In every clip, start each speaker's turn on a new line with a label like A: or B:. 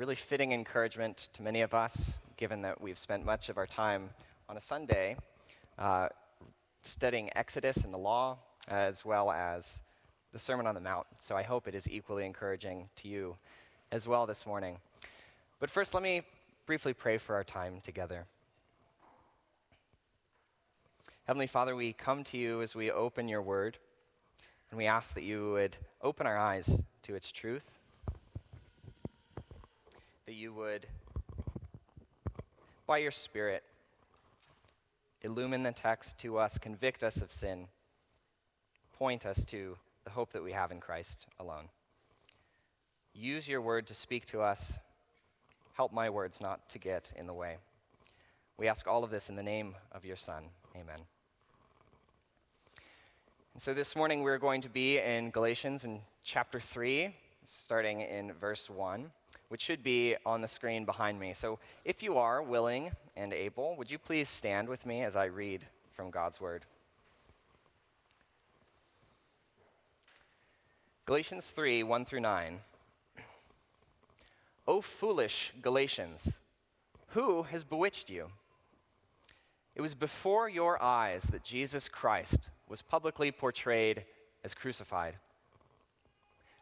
A: really fitting encouragement to many of us, given that we've spent much of our time on a Sunday uh, studying Exodus and the law, as well as the Sermon on the Mount. So I hope it is equally encouraging to you as well this morning. But first, let me briefly pray for our time together. Heavenly Father, we come to you as we open your word, and we ask that you would open our eyes to its truth, that you would, by your Spirit, illumine the text to us, convict us of sin, point us to the hope that we have in Christ alone. Use your word to speak to us. Help my words not to get in the way. We ask all of this in the name of your Son. Amen. And so this morning we're going to be in Galatians in chapter 3, starting in verse 1, which should be on the screen behind me. So if you are willing and able, would you please stand with me as I read from God's Word? Galatians 3 1 through 9. O foolish Galatians, who has bewitched you? It was before your eyes that Jesus Christ was publicly portrayed as crucified.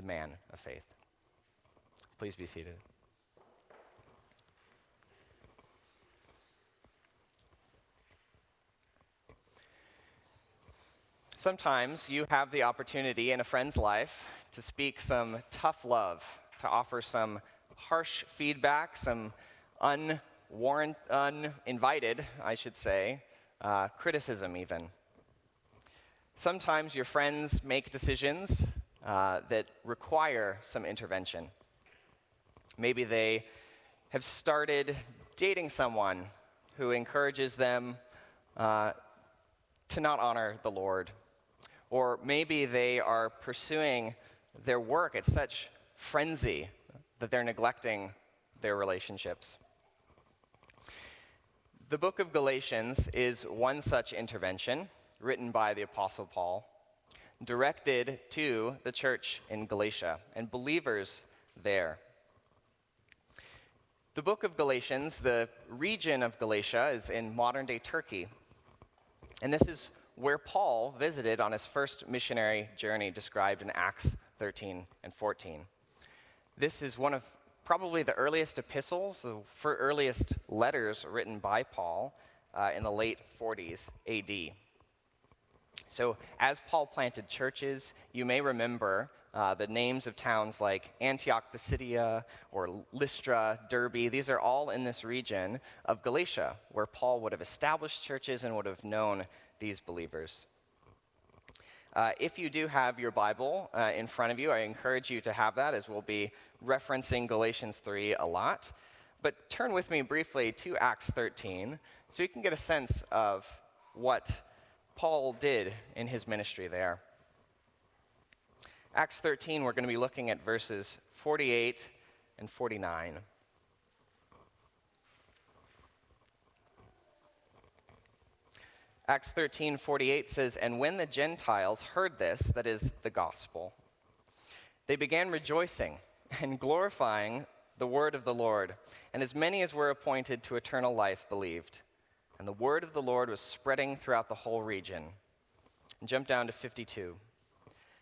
A: the man of faith. Please be seated. Sometimes you have the opportunity in a friend's life to speak some tough love, to offer some harsh feedback, some unwarranted, uninvited, I should say, uh, criticism even. Sometimes your friends make decisions uh, that require some intervention. Maybe they have started dating someone who encourages them uh, to not honor the Lord or maybe they are pursuing their work at such frenzy that they're neglecting their relationships. The book of Galatians is one such intervention written by the Apostle Paul, directed to the church in Galatia and believers there. The book of Galatians, the region of Galatia, is in modern day Turkey. And this is where Paul visited on his first missionary journey described in Acts 13 and 14. This is one of probably the earliest epistles, the earliest letters written by Paul uh, in the late 40s AD. So, as Paul planted churches, you may remember uh, the names of towns like Antioch, Pisidia, or Lystra, Derbe. These are all in this region of Galatia, where Paul would have established churches and would have known these believers. Uh, if you do have your Bible uh, in front of you, I encourage you to have that as we'll be referencing Galatians 3 a lot. But turn with me briefly to Acts 13 so you can get a sense of what Paul did in his ministry there. Acts 13, we're going to be looking at verses 48 and 49. Acts 13 48 says, And when the Gentiles heard this, that is the gospel, they began rejoicing and glorifying the word of the Lord. And as many as were appointed to eternal life believed. And the word of the Lord was spreading throughout the whole region. And jump down to 52.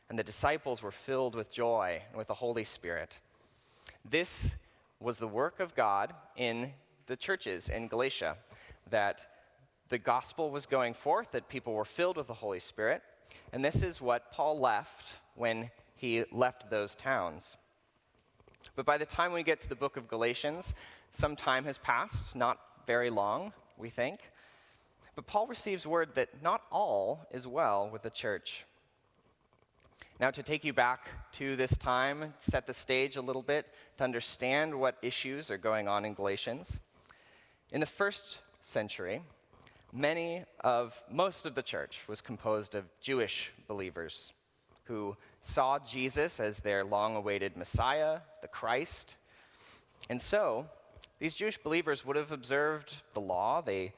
A: And the disciples were filled with joy and with the Holy Spirit. This was the work of God in the churches in Galatia, that the gospel was going forth, that people were filled with the Holy Spirit, and this is what Paul left when he left those towns. But by the time we get to the book of Galatians, some time has passed, not very long, we think. But Paul receives word that not all is well with the church. Now, to take you back to this time, set the stage a little bit to understand what issues are going on in Galatians. In the first century, many of most of the church was composed of Jewish believers who saw Jesus as their long awaited Messiah, the Christ. And so, these Jewish believers would have observed the law. They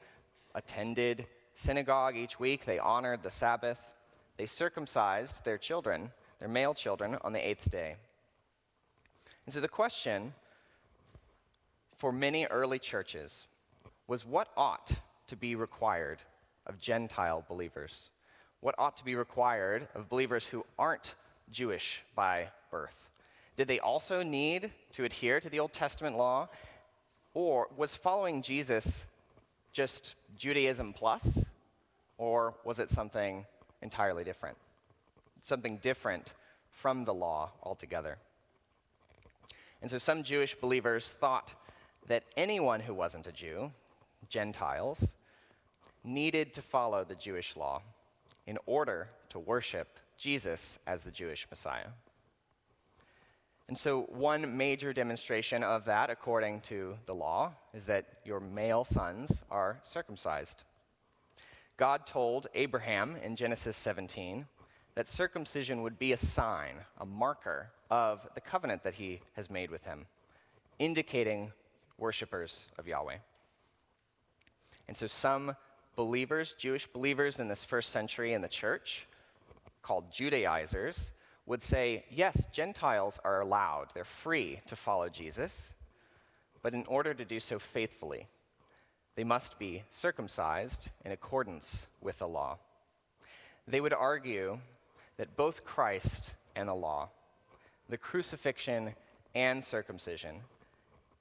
A: attended synagogue each week, they honored the Sabbath, they circumcised their children, their male children, on the eighth day. And so the question for many early churches was what ought to be required of Gentile believers? What ought to be required of believers who aren't Jewish by birth? Did they also need to adhere to the Old Testament law? Or was following Jesus just Judaism plus? Or was it something entirely different? Something different from the law altogether. And so some Jewish believers thought that anyone who wasn't a Jew, Gentiles, needed to follow the Jewish law in order to worship Jesus as the Jewish Messiah. And so, one major demonstration of that, according to the law, is that your male sons are circumcised. God told Abraham in Genesis 17 that circumcision would be a sign, a marker of the covenant that he has made with him, indicating worshippers of Yahweh. And so, some believers, Jewish believers in this first century in the church, called Judaizers, would say, yes, Gentiles are allowed, they're free to follow Jesus, but in order to do so faithfully, they must be circumcised in accordance with the law. They would argue that both Christ and the law, the crucifixion and circumcision,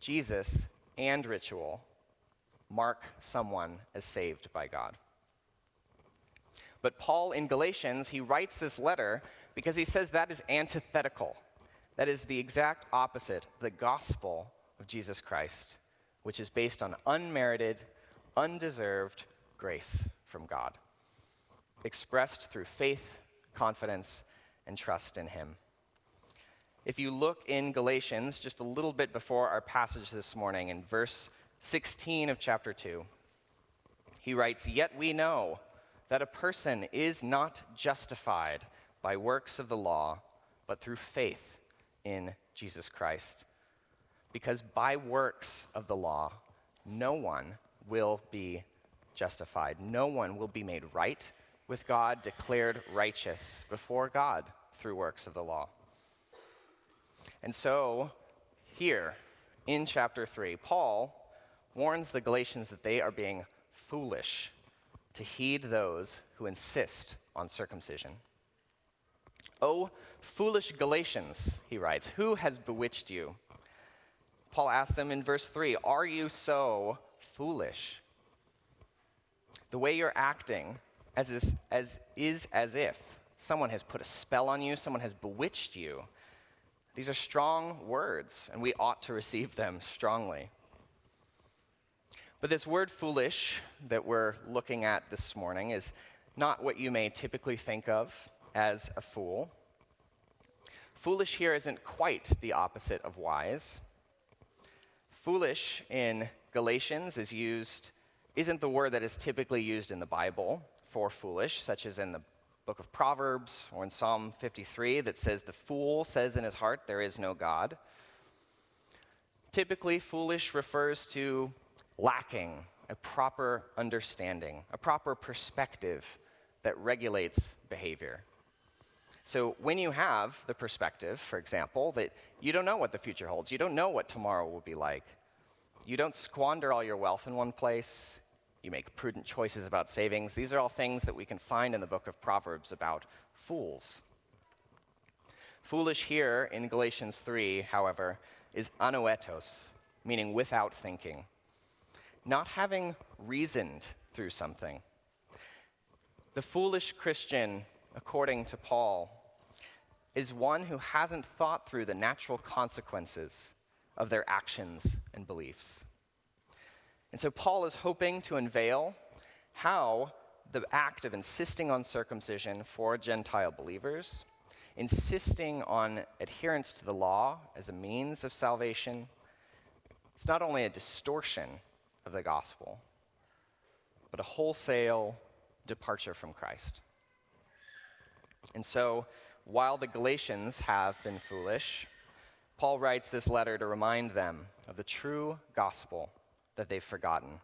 A: Jesus and ritual, mark someone as saved by God. But Paul in Galatians, he writes this letter because he says that is antithetical. That is the exact opposite, the gospel of Jesus Christ, which is based on unmerited, undeserved grace from God, expressed through faith, confidence, and trust in Him. If you look in Galatians, just a little bit before our passage this morning, in verse 16 of chapter 2, he writes, Yet we know that a person is not justified by works of the law, but through faith in Jesus Christ. Because by works of the law, no one will be justified. No one will be made right with God, declared righteous before God through works of the law. And so, here in chapter 3, Paul warns the Galatians that they are being foolish to heed those who insist on circumcision. Oh, foolish Galatians, he writes, who has bewitched you? Paul asks them in verse 3 Are you so foolish? The way you're acting as is, as is as if someone has put a spell on you, someone has bewitched you. These are strong words, and we ought to receive them strongly. But this word foolish that we're looking at this morning is not what you may typically think of as a fool. Foolish here isn't quite the opposite of wise. Foolish in Galatians is used, isn't the word that is typically used in the Bible for foolish, such as in the book of Proverbs or in Psalm 53 that says, The fool says in his heart, There is no God. Typically, foolish refers to lacking a proper understanding, a proper perspective that regulates behavior. So, when you have the perspective, for example, that you don't know what the future holds, you don't know what tomorrow will be like, you don't squander all your wealth in one place, you make prudent choices about savings, these are all things that we can find in the book of Proverbs about fools. Foolish here in Galatians 3, however, is anoetos, meaning without thinking, not having reasoned through something. The foolish Christian, according to Paul, is one who hasn't thought through the natural consequences of their actions and beliefs. And so Paul is hoping to unveil how the act of insisting on circumcision for Gentile believers, insisting on adherence to the law as a means of salvation, it's not only a distortion of the gospel, but a wholesale departure from Christ. And so, while the Galatians have been foolish, Paul writes this letter to remind them of the true gospel that they've forgotten.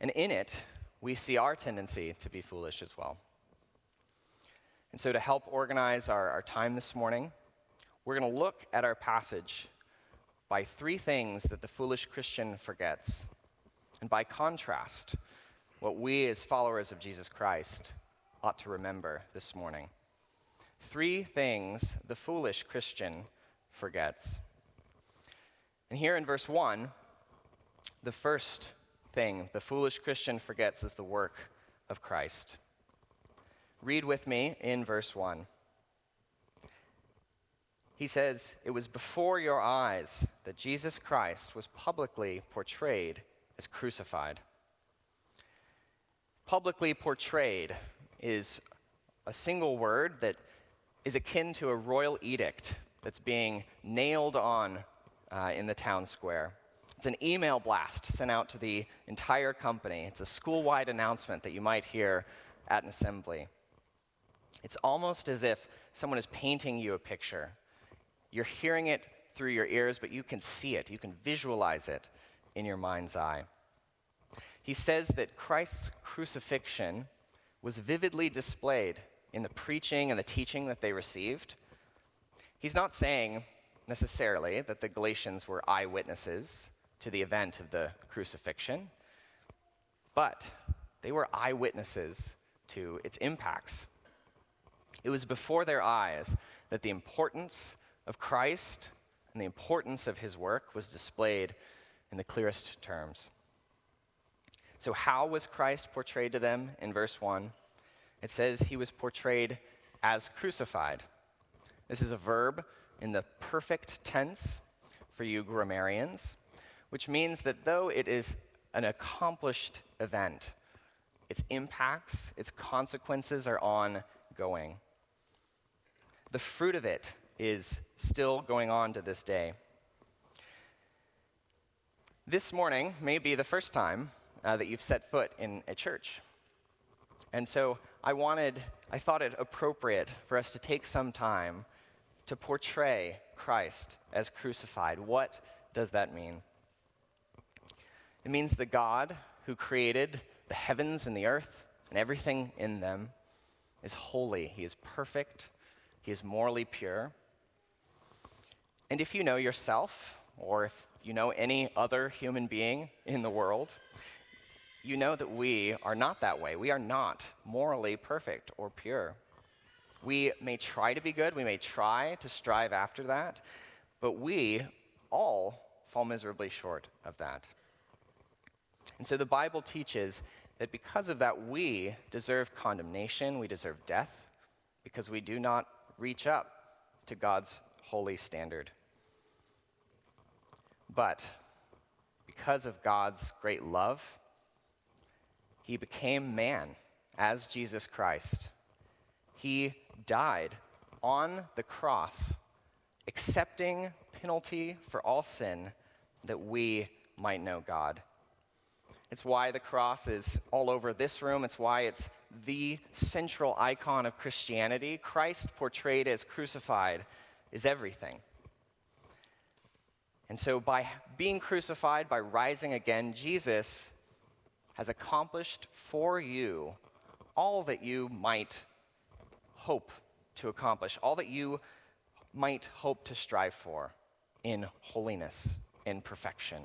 A: And in it, we see our tendency to be foolish as well. And so, to help organize our, our time this morning, we're going to look at our passage by three things that the foolish Christian forgets. And by contrast, what we as followers of Jesus Christ ought to remember this morning. Three things the foolish Christian forgets. And here in verse 1, the first thing the foolish Christian forgets is the work of Christ. Read with me in verse 1. He says, It was before your eyes that Jesus Christ was publicly portrayed as crucified. Publicly portrayed is a single word that is akin to a royal edict that's being nailed on uh, in the town square. It's an email blast sent out to the entire company. It's a school wide announcement that you might hear at an assembly. It's almost as if someone is painting you a picture. You're hearing it through your ears, but you can see it, you can visualize it in your mind's eye. He says that Christ's crucifixion was vividly displayed in the preaching and the teaching that they received. He's not saying necessarily that the Galatians were eyewitnesses to the event of the crucifixion, but they were eyewitnesses to its impacts. It was before their eyes that the importance of Christ and the importance of his work was displayed in the clearest terms. So, how was Christ portrayed to them in verse 1? It says he was portrayed as crucified. This is a verb in the perfect tense for you grammarians which means that though it is an accomplished event, its impacts, its consequences are ongoing. The fruit of it is still going on to this day. This morning may be the first time uh, that you've set foot in a church. And so I wanted, I thought it appropriate for us to take some time to portray Christ as crucified. What does that mean? It means the God who created the heavens and the earth and everything in them is holy. He is perfect. He is morally pure. And if you know yourself, or if you know any other human being in the world, you know that we are not that way. We are not morally perfect or pure. We may try to be good, we may try to strive after that, but we all fall miserably short of that. And so the Bible teaches that because of that, we deserve condemnation, we deserve death, because we do not reach up to God's holy standard. But because of God's great love, he became man as Jesus Christ. He died on the cross, accepting penalty for all sin that we might know God. It's why the cross is all over this room. It's why it's the central icon of Christianity. Christ portrayed as crucified is everything. And so, by being crucified, by rising again, Jesus has accomplished for you all that you might hope to accomplish, all that you might hope to strive for in holiness, in perfection.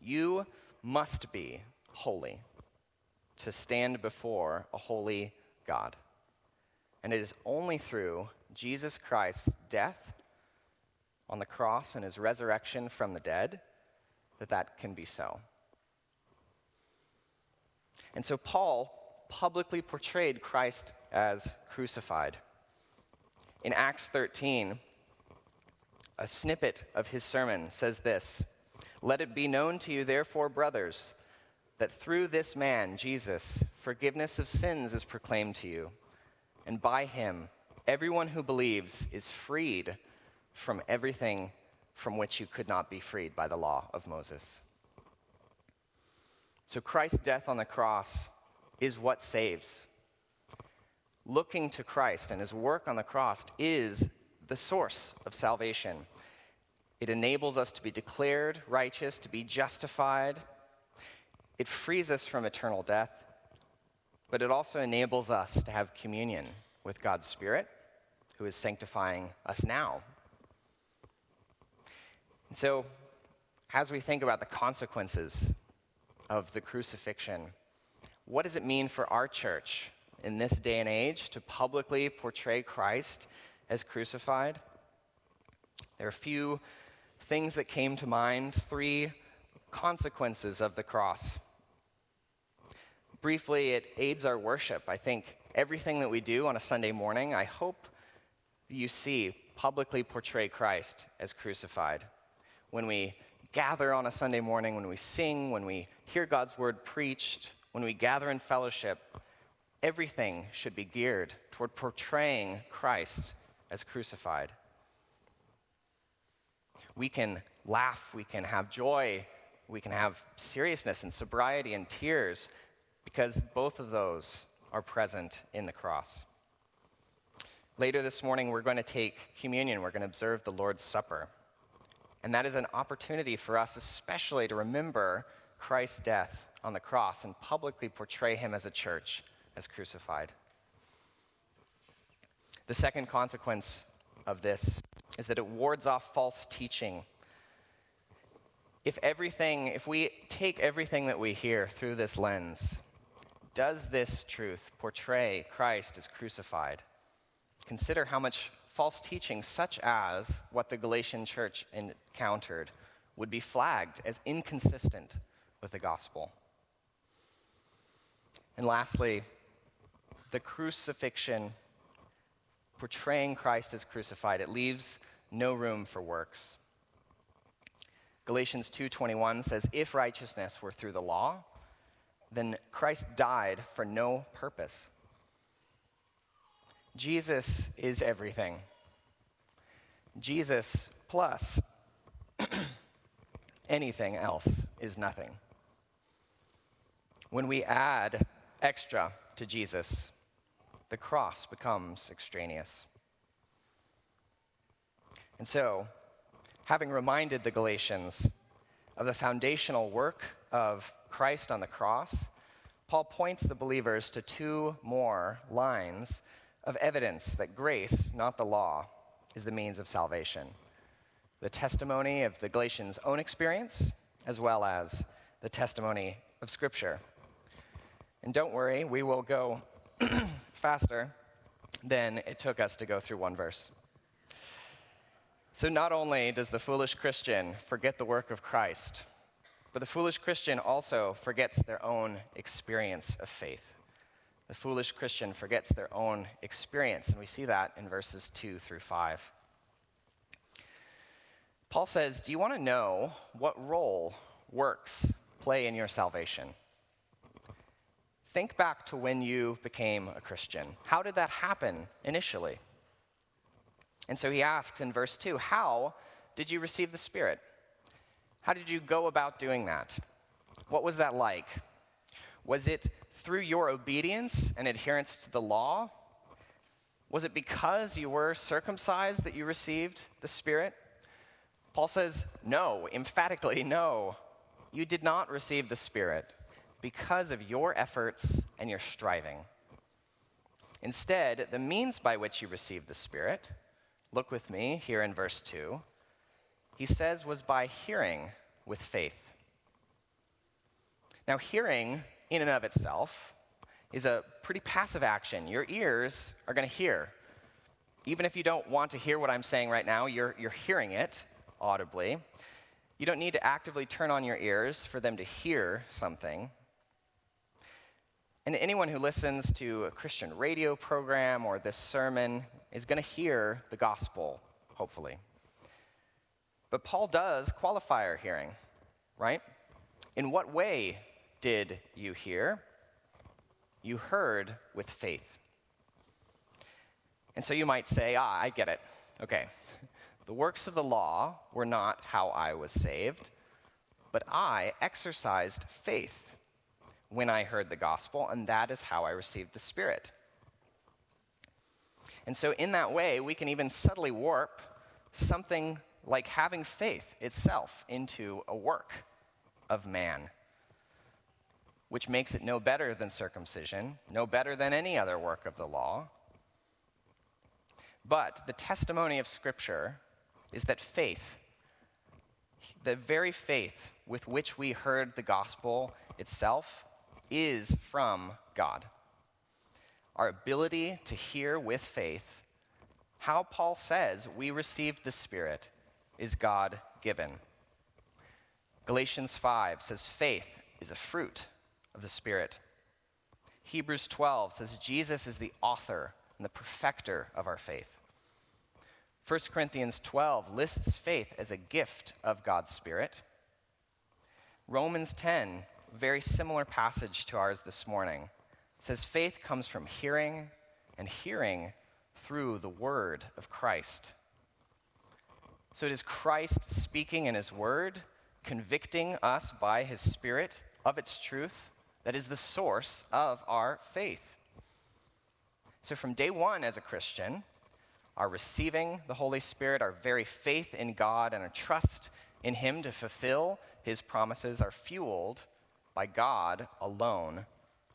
A: You must be holy to stand before a holy God. And it is only through Jesus Christ's death on the cross and his resurrection from the dead, that that can be so. And so Paul publicly portrayed Christ as crucified. In Acts 13, a snippet of his sermon says this Let it be known to you, therefore, brothers, that through this man, Jesus, forgiveness of sins is proclaimed to you, and by him, everyone who believes is freed from everything from which you could not be freed by the law of Moses. So Christ's death on the cross is what saves. Looking to Christ and his work on the cross is the source of salvation. It enables us to be declared righteous, to be justified. It frees us from eternal death, but it also enables us to have communion with God's Spirit, who is sanctifying us now. And so, as we think about the consequences of the crucifixion. What does it mean for our church in this day and age to publicly portray Christ as crucified? There are a few things that came to mind, three consequences of the cross. Briefly, it aids our worship. I think everything that we do on a Sunday morning, I hope you see publicly portray Christ as crucified. When we gather on a Sunday morning, when we sing, when we hear God's word preached, when we gather in fellowship, everything should be geared toward portraying Christ as crucified. We can laugh, we can have joy, we can have seriousness and sobriety and tears because both of those are present in the cross. Later this morning, we're going to take communion. We're going to observe the Lord's Supper. And that is an opportunity for us, especially to remember Christ's death on the cross and publicly portray him as a church as crucified. The second consequence of this is that it wards off false teaching. If everything, if we take everything that we hear through this lens, does this truth portray Christ as crucified? Consider how much false teaching, such as what the Galatian church encountered, would be flagged as inconsistent with the gospel. And lastly, the crucifixion, portraying Christ as crucified, it leaves no room for works. Galatians 2:21 says, "If righteousness were through the law, then Christ died for no purpose." Jesus is everything. Jesus plus anything else is nothing. When we add extra to Jesus, the cross becomes extraneous. And so, having reminded the Galatians of the foundational work of Christ on the cross, Paul points the believers to two more lines of evidence that grace, not the law, is the means of salvation. The testimony of the Galatians' own experience, as well as the testimony of Scripture. And don't worry, we will go faster than it took us to go through one verse. So, not only does the foolish Christian forget the work of Christ, but the foolish Christian also forgets their own experience of faith the foolish Christian forgets their own experience, and we see that in verses 2 through 5. Paul says, Do you want to know what role works play in your salvation? Think back to when you became a Christian. How did that happen initially? And so he asks in verse 2 How did you receive the Spirit? How did you go about doing that? What was that like? Was it through your obedience and adherence to the law? Was it because you were circumcised that you received the Spirit? Paul says, no, emphatically, no. You did not receive the Spirit because of your efforts and your striving. Instead, the means by which you received the Spirit, look with me here in verse 2, he says was by hearing with faith. Now, hearing in and of itself is a pretty passive action. Your ears are going to hear. Even if you don't want to hear what I'm saying right now, you're, you're hearing it audibly. You don't need to actively turn on your ears for them to hear something. And anyone who listens to a Christian radio program or this sermon is going to hear the gospel, hopefully. But Paul does qualify our hearing, right? In what way did you hear? You heard with faith. And so you might say, ah, I get it. Okay. The works of the law were not how I was saved, but I exercised faith when I heard the gospel, and that is how I received the Spirit. And so, in that way, we can even subtly warp something like having faith itself into a work of man, which makes it no better than circumcision, no better than any other work of the law. But the testimony of Scripture is that faith, the very faith with which we heard the gospel itself, is from God. Our ability to hear with faith, how Paul says we received the Spirit, is God given. Galatians 5 says faith is a fruit of the Spirit. Hebrews 12 says Jesus is the author and the perfecter of our faith. 1 Corinthians 12 lists faith as a gift of God's Spirit. Romans 10, very similar passage to ours this morning, says faith comes from hearing, and hearing through the word of Christ. So it is Christ speaking in his word, convicting us by his Spirit of its truth, that is the source of our faith. So from day one as a Christian, our receiving the Holy Spirit, our very faith in God, and our trust in Him to fulfill His promises are fueled by God alone,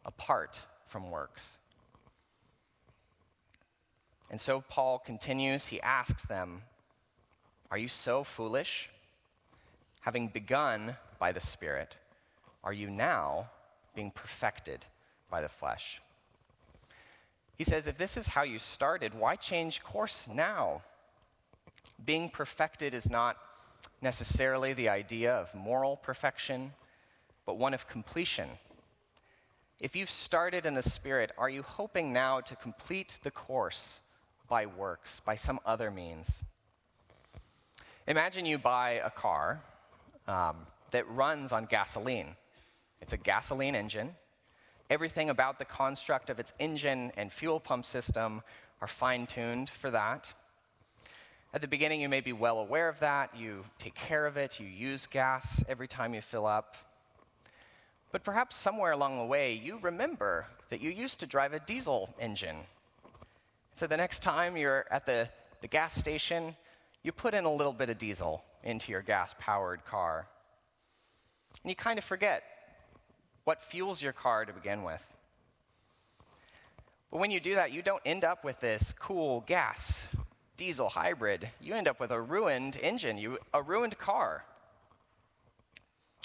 A: apart from works. And so Paul continues, he asks them, Are you so foolish? Having begun by the Spirit, are you now being perfected by the flesh? He says, if this is how you started, why change course now? Being perfected is not necessarily the idea of moral perfection, but one of completion. If you've started in the Spirit, are you hoping now to complete the course by works, by some other means? Imagine you buy a car um, that runs on gasoline. It's a gasoline engine. Everything about the construct of its engine and fuel pump system are fine tuned for that. At the beginning, you may be well aware of that. You take care of it. You use gas every time you fill up. But perhaps somewhere along the way, you remember that you used to drive a diesel engine. So the next time you're at the, the gas station, you put in a little bit of diesel into your gas powered car. And you kind of forget what fuels your car to begin with. But when you do that, you don't end up with this cool gas diesel hybrid. You end up with a ruined engine, you, a ruined car.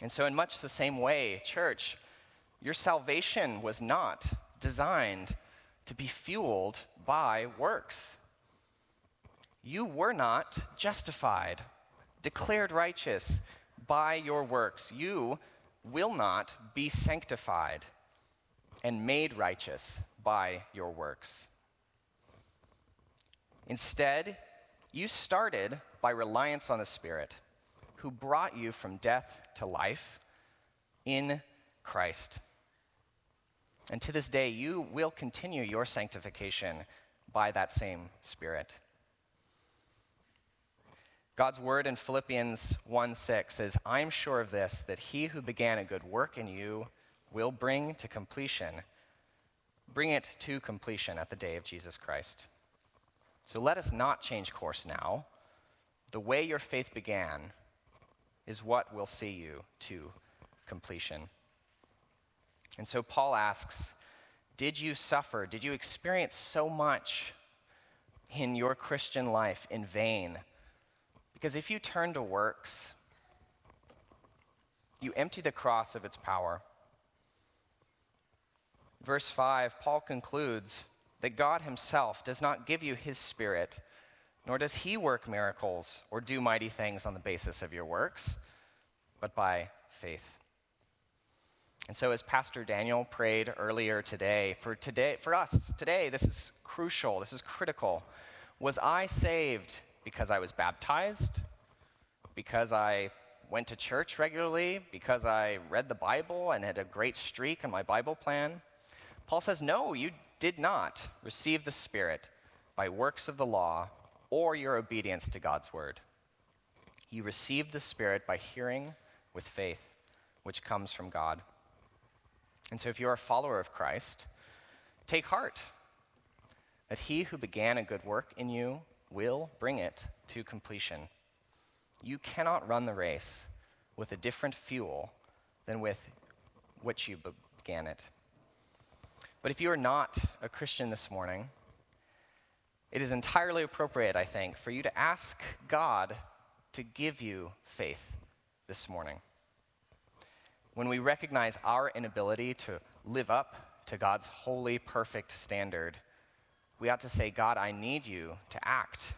A: And so, in much the same way, church, your salvation was not designed to be fueled by works. You were not justified, declared righteous by your works. You will not be sanctified and made righteous by your works. Instead, you started by reliance on the Spirit, who brought you from death to life in Christ. And to this day, you will continue your sanctification by that same Spirit. God's word in Philippians 1 6 says, I'm sure of this, that he who began a good work in you will bring to completion, bring it to completion at the day of Jesus Christ. So let us not change course now. The way your faith began is what will see you to completion. And so Paul asks, Did you suffer? Did you experience so much in your Christian life in vain? Because if you turn to works, you empty the cross of its power. Verse 5, Paul concludes that God Himself does not give you His Spirit, nor does He work miracles or do mighty things on the basis of your works, but by faith. And so, as Pastor Daniel prayed earlier today, for today, for us today, this is crucial. This is critical. Was I saved because I was baptized? Because I went to church regularly? Because I read the Bible and had a great streak on my Bible plan? Paul says, No, you did not receive the Spirit by works of the law or your obedience to God's word. You received the Spirit by hearing with faith, which comes from God. And so, if you're a follower of Christ, take heart that he who began a good work in you will bring it to completion. You cannot run the race with a different fuel than with which you began it. But if you are not a Christian this morning, it is entirely appropriate, I think, for you to ask God to give you faith this morning. When we recognize our inability to live up to God's holy, perfect standard, we ought to say, God, I need you to act,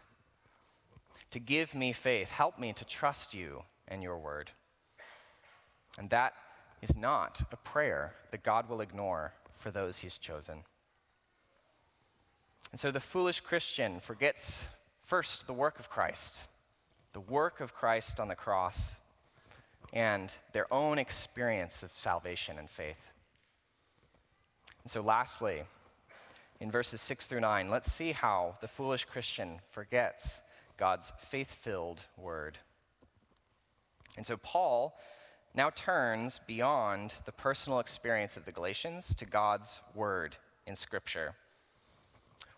A: to give me faith. Help me to trust you and your word. And that is not a prayer that God will ignore for those he's chosen. And so the foolish Christian forgets first the work of Christ, the work of Christ on the cross, and their own experience of salvation and faith. And so, lastly, in verses 6 through 9, let's see how the foolish Christian forgets God's faith filled word. And so, Paul now turns beyond the personal experience of the Galatians to God's word in Scripture.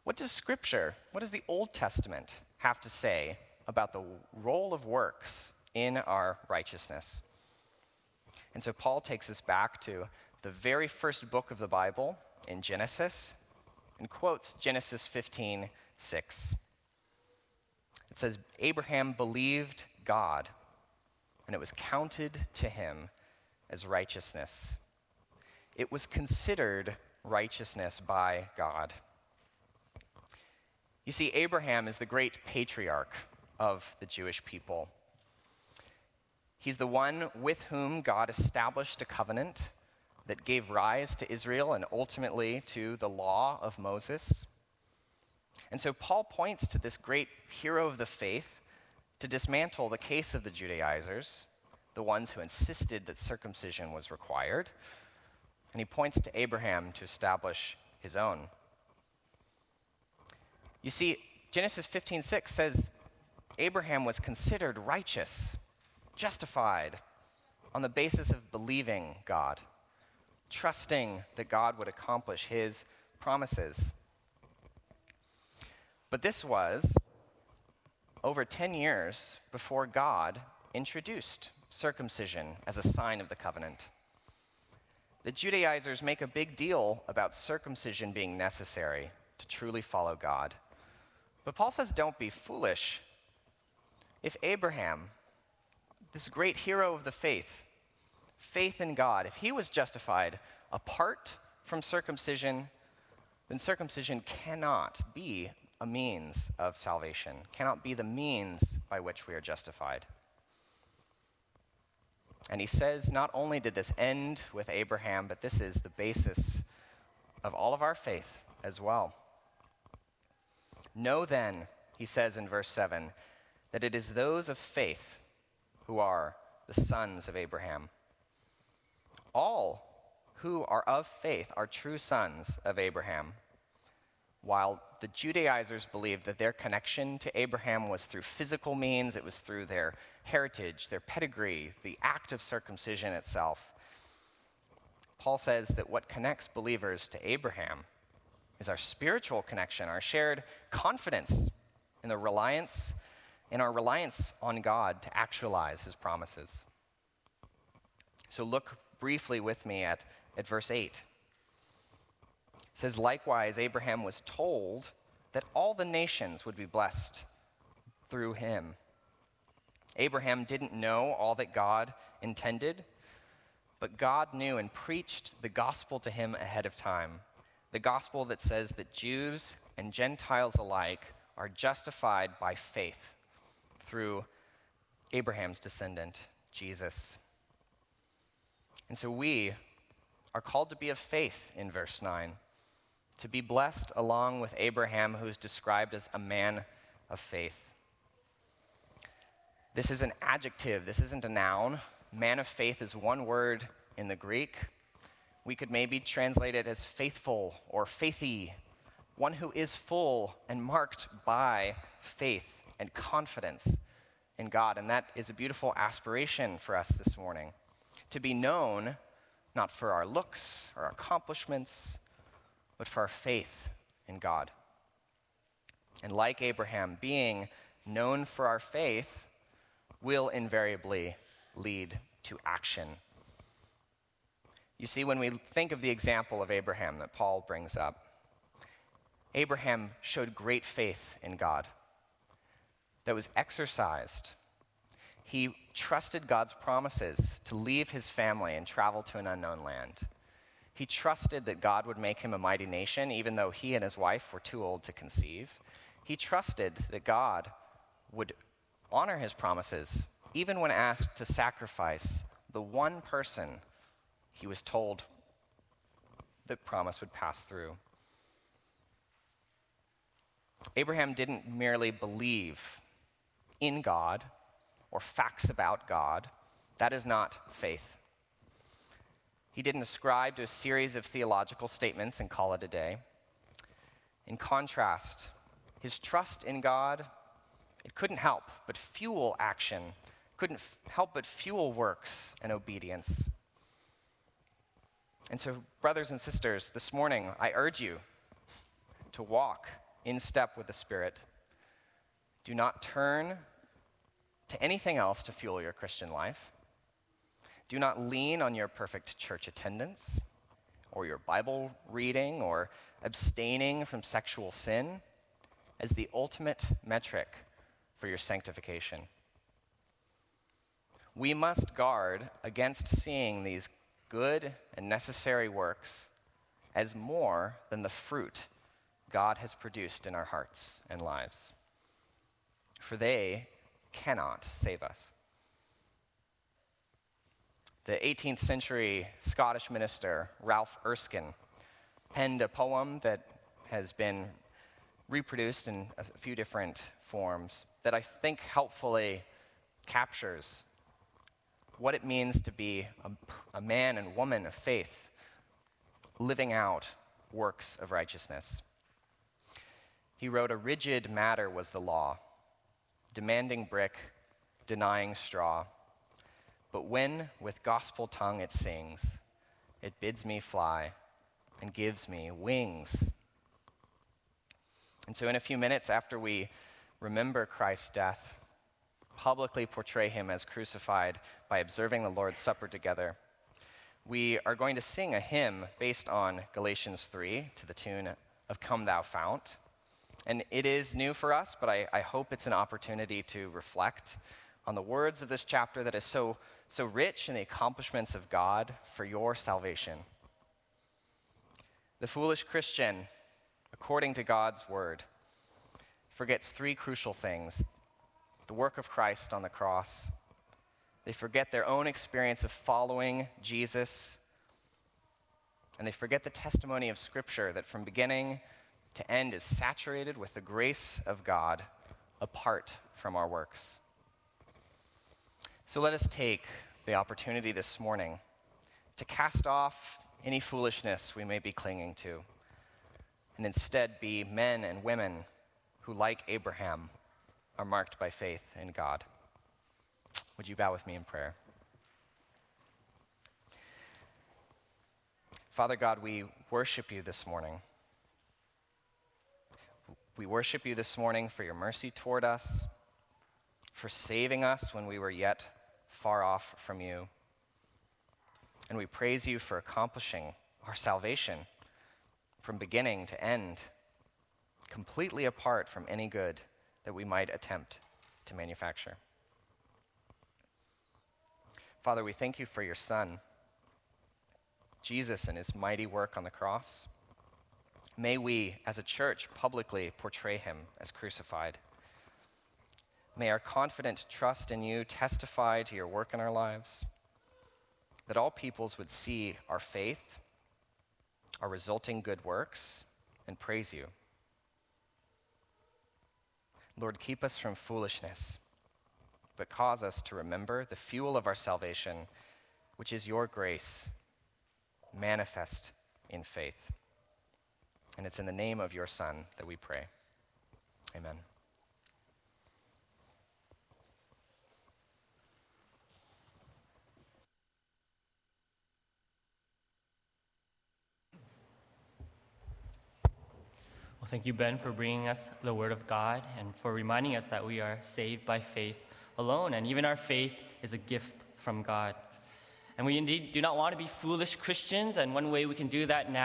A: What does Scripture, what does the Old Testament have to say about the role of works in our righteousness? And so Paul takes us back to the very first book of the Bible in Genesis and quotes Genesis 15 6. It says, Abraham believed God and it was counted to him as righteousness. It was considered righteousness by God. You see, Abraham is the great patriarch of the Jewish people. He's the one with whom God established a covenant that gave rise to Israel and ultimately to the law of Moses. And so Paul points to this great hero of the faith to dismantle the case of the Judaizers, the ones who insisted that circumcision was required. And he points to Abraham to establish his own. You see, Genesis 15:6 says Abraham was considered righteous, justified on the basis of believing God, trusting that God would accomplish his promises. But this was over 10 years before God introduced circumcision as a sign of the covenant. The Judaizers make a big deal about circumcision being necessary to truly follow God. But Paul says, don't be foolish. If Abraham, this great hero of the faith, faith in God, if he was justified apart from circumcision, then circumcision cannot be a means of salvation, cannot be the means by which we are justified. And he says not only did this end with Abraham, but this is the basis of all of our faith as well. Know then, he says in verse 7, that it is those of faith who are the sons of Abraham. All who are of faith are true sons of Abraham while the Judaizers believed that their connection to Abraham was through physical means, it was through their heritage, their pedigree, the act of circumcision itself. Paul says that what connects believers to Abraham is our spiritual connection, our shared confidence in the reliance in our reliance on God to actualize his promises. So look briefly with me at, at verse 8 says, Likewise, Abraham was told that all the nations would be blessed through him. Abraham didn't know all that God intended, but God knew and preached the gospel to him ahead of time the gospel that says that Jews and Gentiles alike are justified by faith through Abraham's descendant, Jesus. And so we are called to be of faith in verse 9, to be blessed along with Abraham, who is described as a man of faith. This is an adjective, this isn't a noun. Man of faith is one word in the Greek. We could maybe translate it as faithful or faithy, one who is full and marked by faith and confidence in God. And that is a beautiful aspiration for us this morning to be known not for our looks or our accomplishments, but for our faith in God. And like Abraham, being known for our faith will invariably lead to action. You see, when we think of the example of Abraham that Paul brings up, Abraham showed great faith in God that was exercised. He trusted God's promises to leave his family and travel to an unknown land. He trusted that God would make him a mighty nation, even though he and his wife were too old to conceive. He trusted that God would honor his promises, even when asked to sacrifice the one person he was told the promise would pass through. Abraham didn't merely believe in God or facts about God. That is not faith. He didn't ascribe to a series of theological statements and call it a day. In contrast, his trust in God, it couldn't help but fuel action, couldn't f- help but fuel works and obedience. And so, brothers and sisters, this morning I urge you to walk in step with the Spirit. Do not turn to anything else to fuel your Christian life. Do not lean on your perfect church attendance or your Bible reading or abstaining from sexual sin as the ultimate metric for your sanctification. We must guard against seeing these good and necessary works as more than the fruit God has produced in our hearts and lives. For they cannot save us. The 18th century Scottish minister Ralph Erskine penned a poem that has been reproduced in a few different forms that I think helpfully captures what it means to be a, a, man and woman of faith living out works of righteousness. He wrote, A rigid matter was the law, demanding brick, denying straw. But when with gospel tongue it sings, it bids me fly and gives me wings. And so, in a few minutes after we remember Christ's death, publicly portray him as crucified by observing the Lord's Supper together, we are going to sing a hymn based on Galatians 3 to the tune of Come Thou Fount. And it is new for us, but I, I hope it's an opportunity to reflect on the words of this chapter that is so, so rich in the accomplishments of God for your salvation. The foolish Christian, according to God's word, forgets three crucial things the work of Christ on the cross. They forget their own experience of following Jesus. And they forget the testimony of Scripture that from beginning to end is saturated with the grace of God apart from our works. So let us take the opportunity this morning to cast off any foolishness we may be clinging to and instead be men and women who, like Abraham, are marked by faith in God. Would you bow with me in prayer? Father God, we worship you this morning. We worship you this morning for your mercy toward us, for saving us when we were yet far off from you. And we praise you for accomplishing our salvation from beginning to end, completely apart from any good that we might attempt to manufacture. Father, we thank you for your Son, Jesus, and his mighty work on the cross. May we, as a church, publicly portray him as crucified. May our confident trust in you testify to your work in our lives, that all peoples would see our faith, our resulting good works, and praise you. Lord, keep us from foolishness, but cause us to remember the fuel of our salvation, which is your grace, manifest in faith. And it's in the name of your Son that we pray. Amen.
B: Well, thank you, Ben, for bringing us the Word of God and for reminding us that we are saved by faith alone, and even our faith is a gift from God. And we indeed do not want to be foolish Christians, and one way we can do that now.